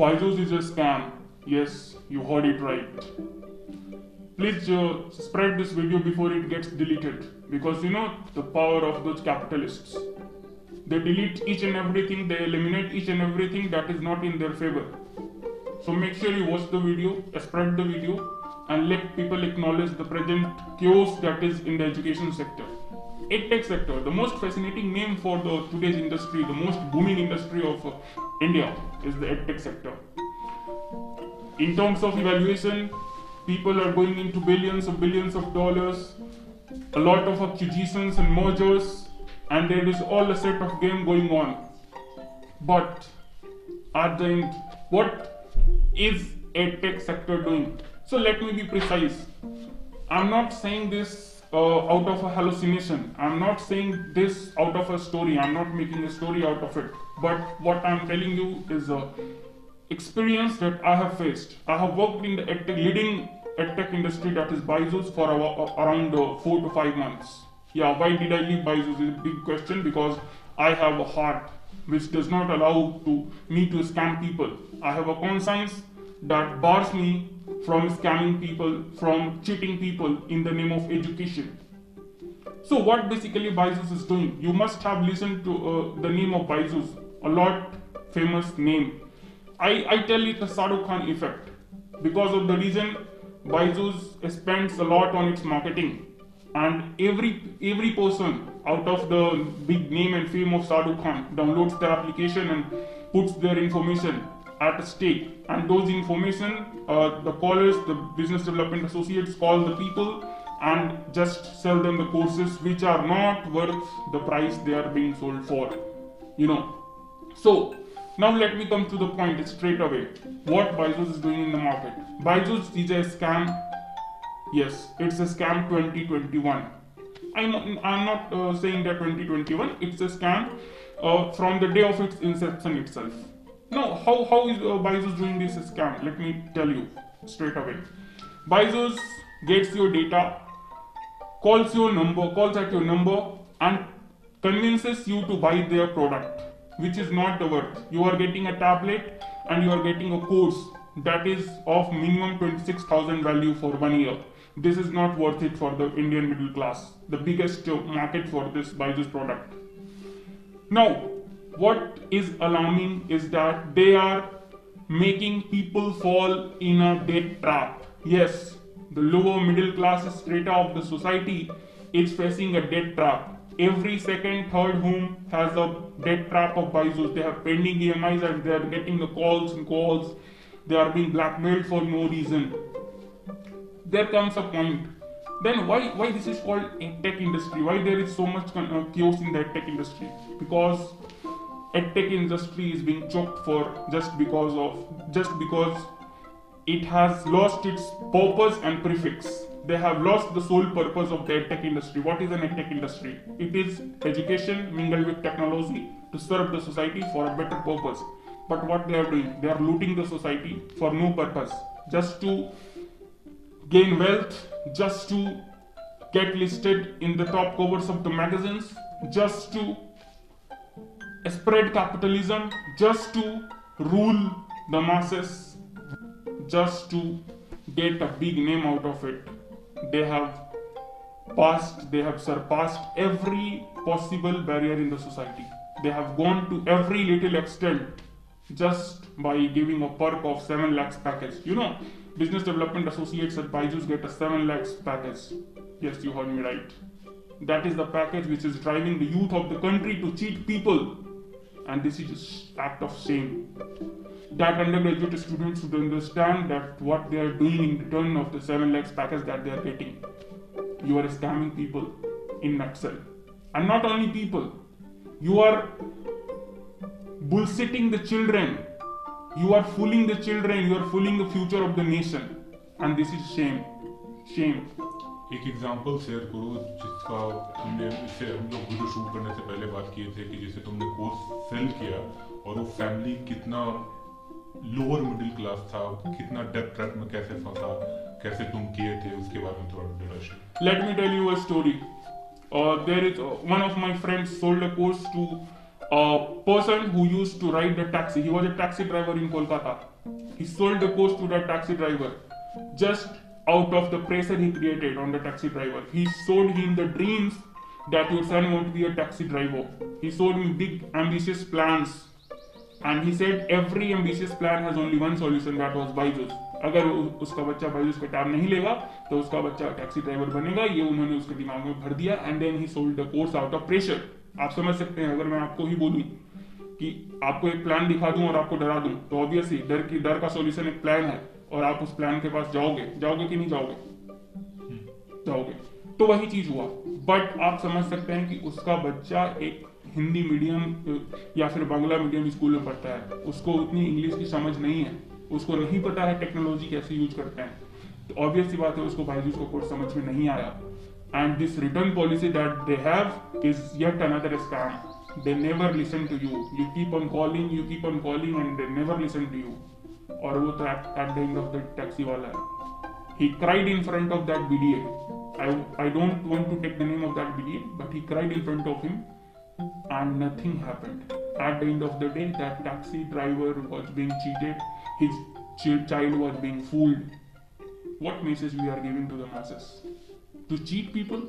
Byju's is a scam. Yes, you heard it right. Please uh, spread this video before it gets deleted because you know the power of those capitalists. They delete each and everything, they eliminate each and everything that is not in their favor. So make sure you watch the video, spread the video, and let people acknowledge the present chaos that is in the education sector. EdTech sector, the most fascinating name for the today's industry, the most booming industry of uh, India is the EdTech sector. In terms of evaluation, people are going into billions of billions of dollars, a lot of acquisitions and mergers, and there is all a set of game going on. But at the end, what is EdTech sector doing? So let me be precise. I'm not saying this uh, out of a hallucination. I'm not saying this out of a story. I'm not making a story out of it. But what I'm telling you is a experience that I have faced. I have worked in the edtech, leading edtech industry that is Byju's for a, around uh, four to five months. Yeah, why did I leave Byju's is a big question because I have a heart which does not allow to me to scam people. I have a conscience that bars me from scamming people, from cheating people in the name of education. So what basically Byju's is doing? You must have listened to uh, the name of Byju's, a lot famous name. I, I tell it the Shahrukh Khan effect because of the reason Byju's spends a lot on its marketing and every every person out of the big name and fame of Shahrukh Khan downloads their application and puts their information at stake. And those information uh, the callers the business development associates call the people and just sell them the courses which are not worth the price they are being sold for you know. So now let me come to the point straight away. What Byju's is doing in the market? Byju's is a scam. Yes it's a scam 2021 I'm, I'm not uh, saying that 2021 it's a scam uh, from the day of its inception itself now, how, how is uh, Byju's doing this scam? Let me tell you straight away. Byju's gets your data, calls your number, calls at your number, and convinces you to buy their product, which is not the worth. You are getting a tablet and you are getting a course that is of minimum 26,000 value for one year. This is not worth it for the Indian middle class, the biggest market for this Byju's product. Now, what is alarming is that they are making people fall in a debt trap. Yes, the lower middle class strata of the society is facing a debt trap. Every second, third home has a debt trap of Byju's. They have pending EMIs and they are getting the calls and calls. They are being blackmailed for no reason. There comes a point. Then why why this is called a tech industry? Why there is so much uh, chaos in the tech industry? Because edtech industry is being choked for just because of just because it has lost its purpose and prefix. They have lost the sole purpose of the edtech industry. What is an edtech industry? It is education mingled with technology to serve the society for a better purpose. But what they are doing? They are looting the society for no purpose. Just to gain wealth just to get listed in the top covers of the magazines just to spread capitalism just to rule the masses, just to get a big name out of it. They have passed, they have surpassed every possible barrier in the society. They have gone to every little extent just by giving a perk of 7 lakhs package. You know, business development associates at Byju's get a 7 lakhs package. Yes, you heard me right. That is the package which is driving the youth of the country to cheat people and this is an act of shame. That undergraduate students should understand that what they are doing in return of the 7 lakhs package that they are getting. You are scamming people in nutshell. And not only people, you are bullshitting the children. You are fooling the children, you are fooling the future of the nation. And this is shame. Shame. एक example share करो जिसका हमने इससे हम लोग video shoot करने से पहले बात किए थे कि जैसे तुमने कोर्स सेल किया और वो फैमिली कितना लोअर मिडिल क्लास था, कितना डेप ट्रैप में कैसे फंसा, कैसे तुम किए थे, उसके बारे में थोड़ा detail let me tell you a story there is one of my friends sold a course to a person who used to ride the taxi. He was a taxi driver in kolkata. He sold the course to that taxi driver. Just out of the pressure he created on the taxi driver. He sold him the dreams that your son won't be a taxi driver. He sold him big ambitious plans. And he said every ambitious plan has only one solution that was Byju's. अगर उसका बच्चा बाइजूस का tab नहीं लेगा तो उसका बच्चा taxi driver बनेगा ये उन्होंने उसके दिमाग में भर दिया and then he sold the course out of pressure आप समझ सकते हैं अगर मैं आपको ही बोलूँ कि आपको एक प्लान दिखा दूँ और आपको डरा दूँ तो ऑब्वियसली डर की डर का सॉल्यूशन एक प्लान है और आप उस प्लान के पास जाओगे जाओगे कि नहीं जाओगे? जाओगे। तो वही चीज़ हुआ। बट आप समझ सकते हैं कि उसका बच्चा एक हिंदी मीडियम या फिर बांग्ला मीडियम स्कूल में पढ़ता है। उसको उतनी इंग्लिश की समझ नहीं है। उसको नहीं पता है टेक्नोलॉजी कैसे यूज़ करते हैं। तो ऑब्वियस सी बात है, उसको बाइजूस का कोर्स समझ में नहीं आया। And this return policy that they have is yet another scam they never listen to you you keep on calling you keep on calling and they never listen to you और वो तो at the end of the taxi वाला है he cried in front of that BDA. I, I don't want to take the name of that BDA, but he cried in front of him and nothing happened. At the end of the day, that taxi driver was being cheated, his ch- child was being fooled. What message we are giving to the masses? To cheat people?